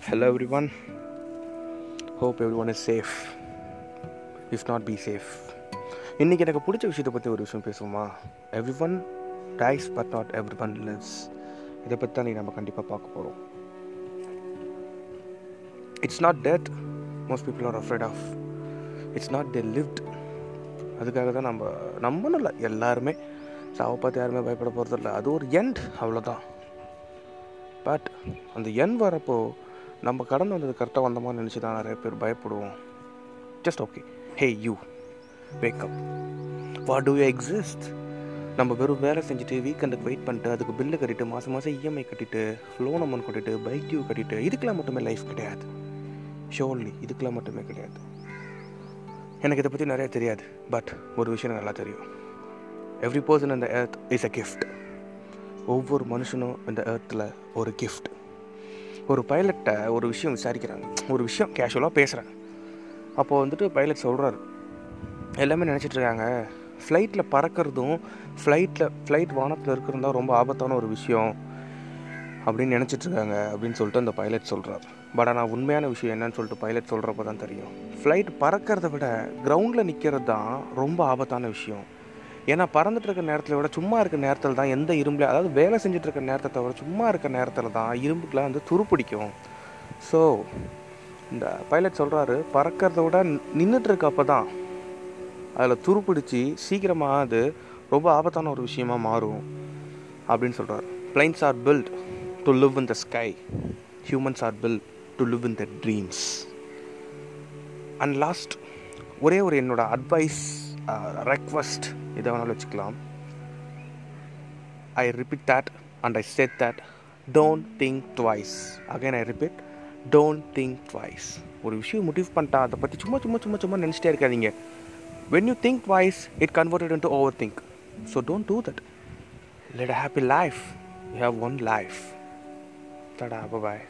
Hello, everyone. Hope everyone is safe. If not, be safe. இன்றைக்கி எனக்கு பிடிச்ச விஷயத்தை பற்றி ஒரு விஷயம் பேசுவோமா? Everyone dies but not everyone lives இதை பற்றி தான் நம்ம கண்டிப்பாக பார்க்க போகிறோம் it's not death most people are afraid of it's not the lived அதுக்காக தான் நம்ம நம்பணும் இல்லை எல்லாருமே சாவை பார்த்து யாருமே பயப்பட போகிறதில்ல அது ஒரு எண்ட் அவ்வளோதான் பட் அந்த எண் வரப்போ நம்ம கடந்து வந்தது கரெக்டாக வந்த மாதிரி நினச்சி தான் நிறைய பேர் பயப்படுவோம். Just okay hey you wake up what do you exist நம்ம வெறும் வேலை செஞ்சுட்டு வீக்கெண்டுக்கு வெயிட் பண்ணிட்டு அதுக்கு பில்லு கட்டிட்டு மாதம் மாதம் இஎம்ஐ கட்டிட்டு லோன் அமௌண்ட் கட்டிட்டு பைக் டியூ கட்டிட்டு இதுக்கெலாம் மட்டுமே லைஃப் கிடையாது. ஷோர்லி இதுக்கெலாம் மட்டுமே கிடையாது. எனக்கு இதை பற்றி நிறைய தெரியாது பட் ஒரு விஷயம் நல்லா தெரியும். எவ்ரி பர்சன் இந்த எர்த் இஸ் அ கிஃப்ட் ஒவ்வொரு மனுஷனும் இந்த எர்த்தில் ஒரு கிஃப்ட் ஒரு பைலட்டை ஒரு விஷயம் விசாரிக்கிறாங்க. ஒரு விஷயம் கேஷுவலாக பேசுகிறாங்க அப்போது வந்துட்டு பைலட் சொல்கிறாரு எல்லாமே நினச்சிட்டு இருக்காங்க ஃப்ளைட்டில் பறக்கிறதும் ஃப்ளைட்டில் ஃப்ளைட் வானத்தில் இருக்கிறது தான் ரொம்ப ஆபத்தான ஒரு விஷயம் அப்படின்னு நினச்சிட்ருக்காங்க அப்படின்னு சொல்லிட்டு அந்த பைலட் சொல்கிறார் பட் ஆனால் உண்மையான விஷயம் என்னன்னு சொல்லிட்டு பைலட் சொல்கிறப்ப தான் தெரியும். ஃப்ளைட் பறக்கிறத விட கிரவுண்டில் நிற்கிறது தான் ரொம்ப ஆபத்தான விஷயம். ஏன்னா பறந்துட்டு இருக்க நேரத்தில் விட சும்மா இருக்க நேரத்தில் தான் எந்த இரும்புல அதாவது வேலை செஞ்சுட்டு இருக்க நேரத்தை தவிர சும்மா இருக்க நேரத்தில் தான் இரும்புக்கெலாம் வந்து துருப்பிடிக்கும் ஸோ இந்த பைலட் சொல்கிறாரு பறக்கிறத விட நின்றுட்டு இருக்கப்போ தான் அதில் துருப்பிடிச்சு சீக்கிரமாக அது ரொம்ப ஆபத்தான ஒரு விஷயமா மாறும் அப்படின்னு சொல்கிறார் planes are built to live in the sky humans are built to live in the dreams and last ஒரே ஒரு என்னோட அட்வைஸ் ரெக்வஸ்ட் இதை வேணாலும் வச்சுக்கலாம். I repeat that and I said that don't think twice again I repeat don't think twice ஒரு விஷயம் முடிவு பண்ணிட்டா அதை பற்றி சும்மா சும்மா சும்மா சும்மா நினச்சிட்டே இருக்காதீங்க. When you think twice it converted into overthink so don't do that lead a happy life you have one life Tada bye